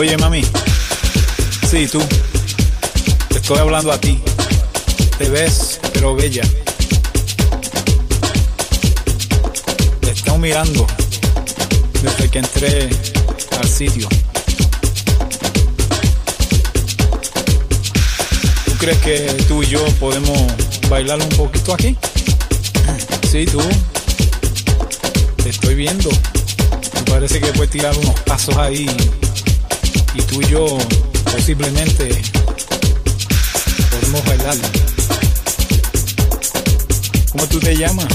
Oye, mami. Sí, tú. Te estoy hablando a ti. Te ves, pero bella. Te estoy mirando desde que entré al sitio. ¿Tú crees que tú y yo podemos bailar un poquito aquí? Sí, tú. Te estoy viendo. Me parece que puedes tirar unos pasos ahí y tú y yo posiblemente podemos bailar. ¿Cómo tú te llamas?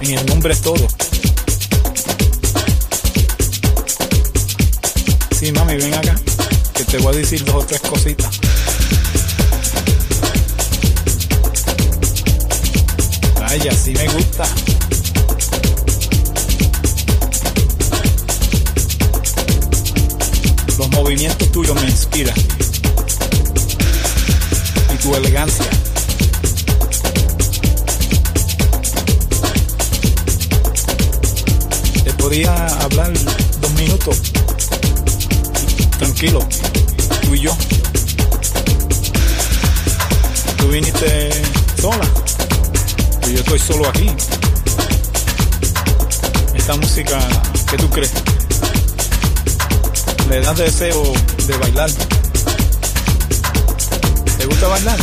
En el nombre es todo. Sí, mami, ven acá, que te voy a decir dos o tres cositas. Vaya, sí me gusta. Los movimientos tuyos me inspiran. Y tu elegancia. Te podía hablar dos minutos. Tranquilo. Tú y yo. Tú viniste sola. Y yo estoy solo aquí. Esta música, ¿qué tú crees? Le das deseo de bailar. ¿Te gusta bailar?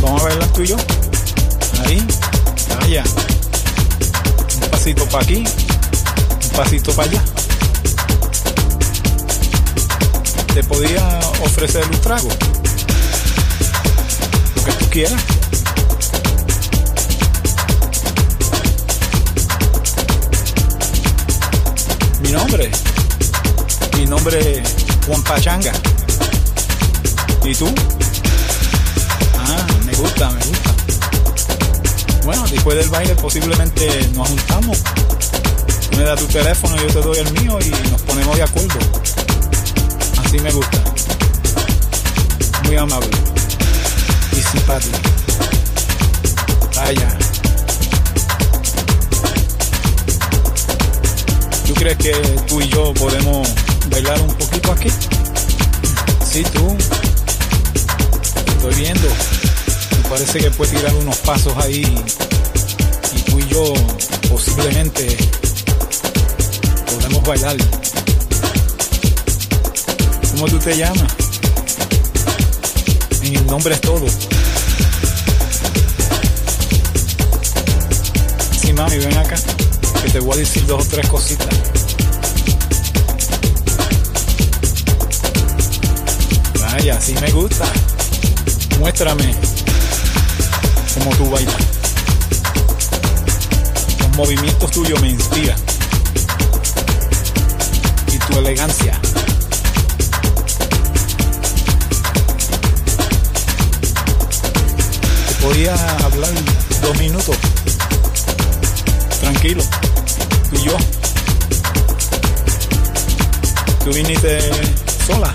Vamos a bailar tú y yo. Ahí, allá. Un pasito para aquí, un pasito para allá. Te podía ofrecer un trago. Lo que tú quieras. Mi nombre nombre Juan Pachanga. ¿Y tú? Ah, me gusta, me gusta. Bueno, después del baile posiblemente nos juntamos. Me das tu teléfono, yo te doy el mío y nos ponemos de acuerdo. Así me gusta. Muy amable. Y simpático. Vaya. ¿Tú crees que tú y yo podemos bailar un poquito aquí? Sí, tú. Estoy viendo. Me parece que puedes tirar unos pasos ahí. Y tú y yo posiblemente podemos bailar. ¿Cómo tú te llamas? El nombre es todo. Sí, mami, ven acá. Que te voy a decir dos o tres cositas. Vaya, así me gusta. Muéstrame cómo tú bailas. Los movimientos tuyos me inspiran. Y tu elegancia. Te podía hablar dos minutos. Tranquilo. Tú y yo. Tú viniste sola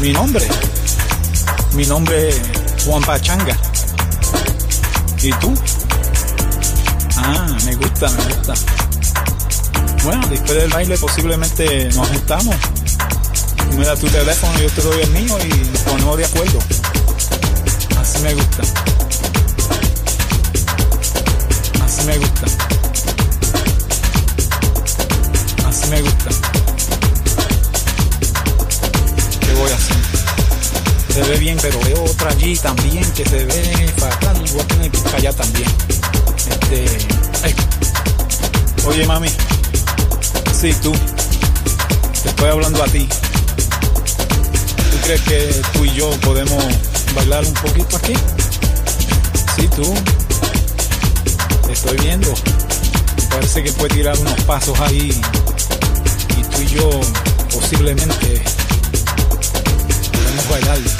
Mi nombre. Mi nombre es Juan Pachanga. ¿Y tú? Ah, me gusta, me gusta. Bueno, después del baile posiblemente nos juntamos. Tú me das tu teléfono, yo te doy el mío y nos ponemos de acuerdo. Así me gusta. Ve bien, pero veo otra allí también que se ve fatal. Voy a tener que allá también. Este. Oye, mami. Sí, tú. Te estoy hablando a ti. ¿Tú crees que tú y yo podemos bailar un poquito aquí? Sí, tú. Te estoy viendo. Parece que puede tirar unos pasos ahí. Y tú y yo posiblemente podemos bailar.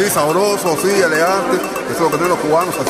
Sí, sabroso, sí, elegante. Eso es lo que tienen los cubanos, así.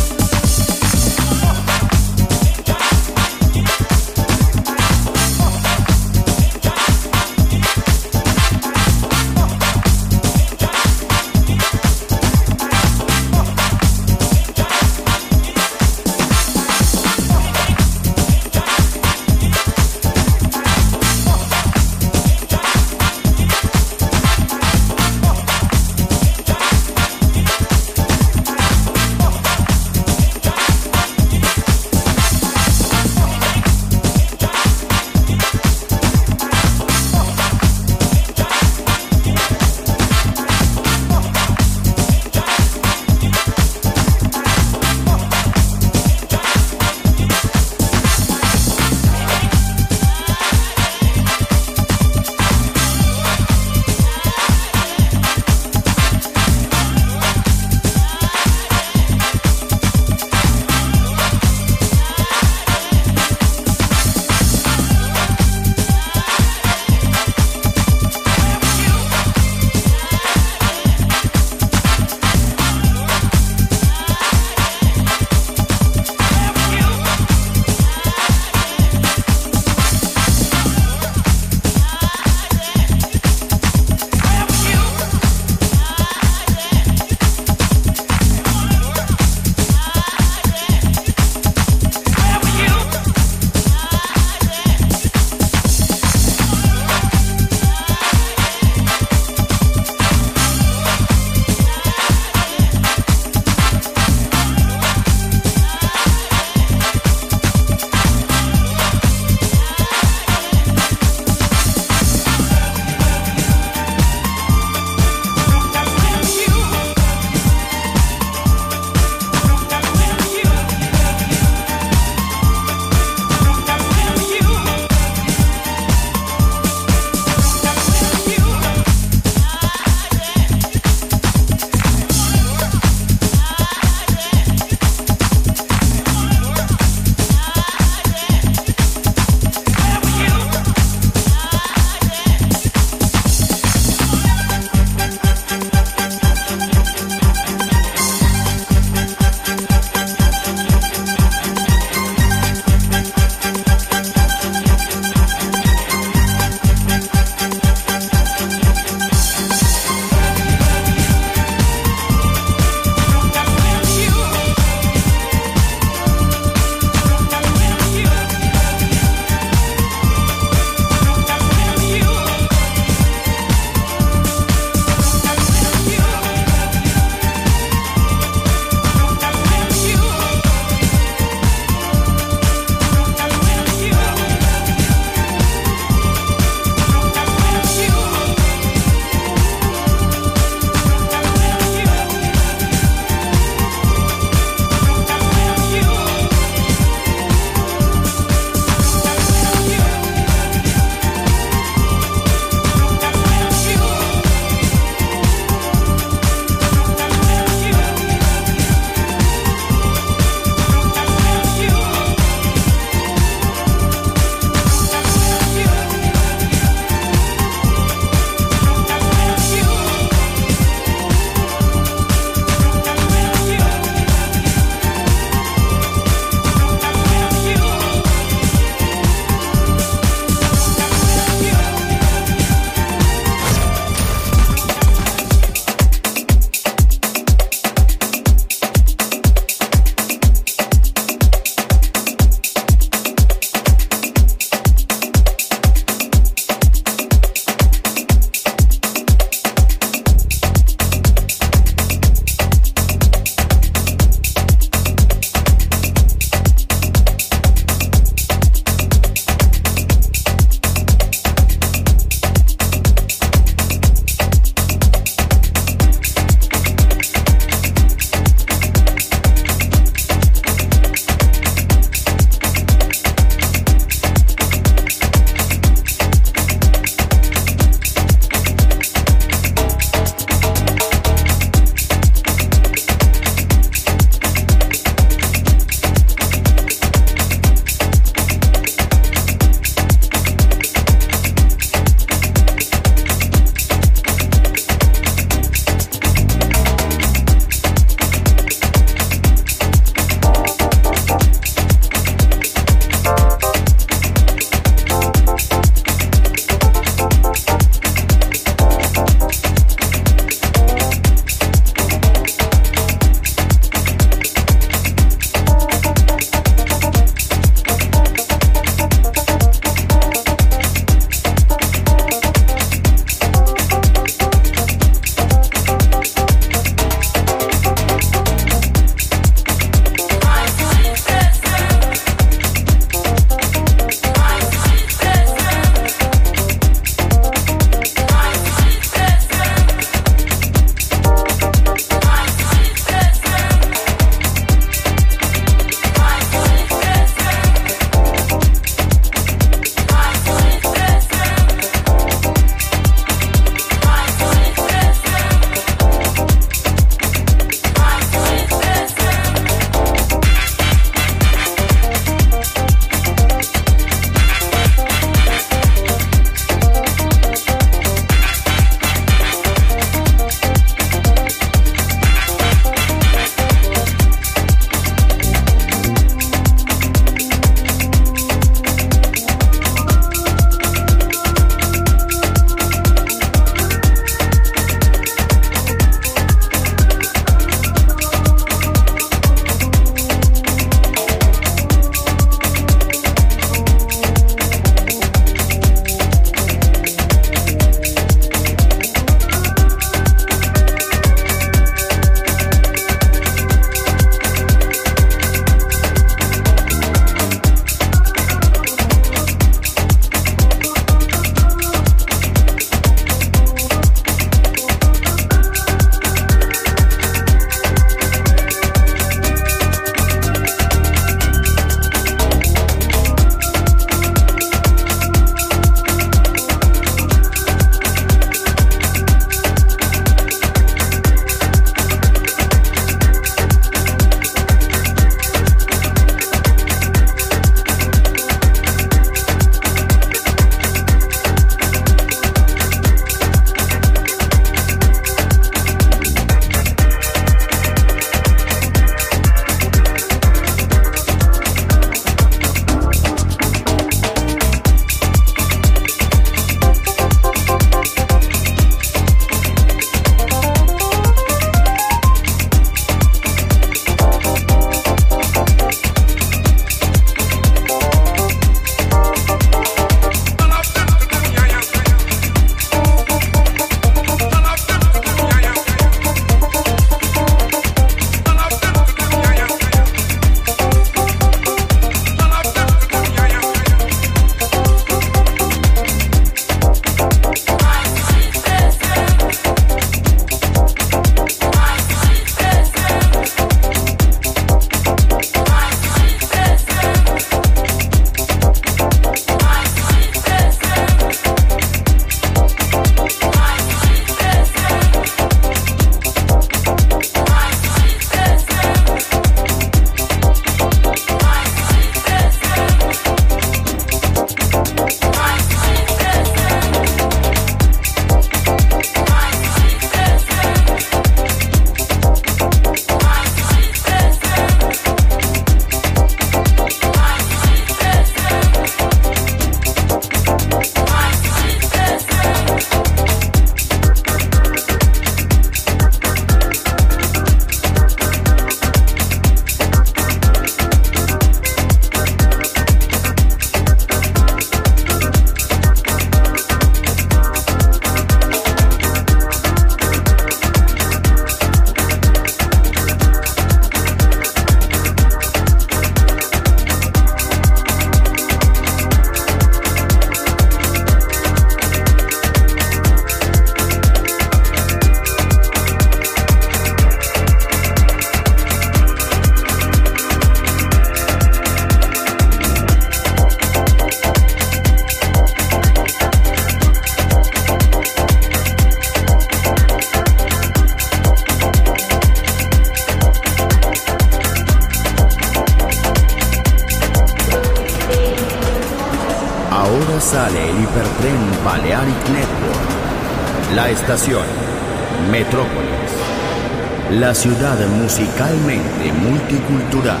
Ciudad musicalmente multicultural.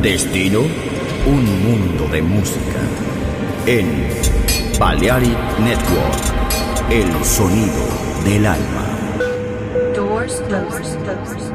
Destino, un mundo de música. En Balearic Network, el sonido del alma. Doors closed.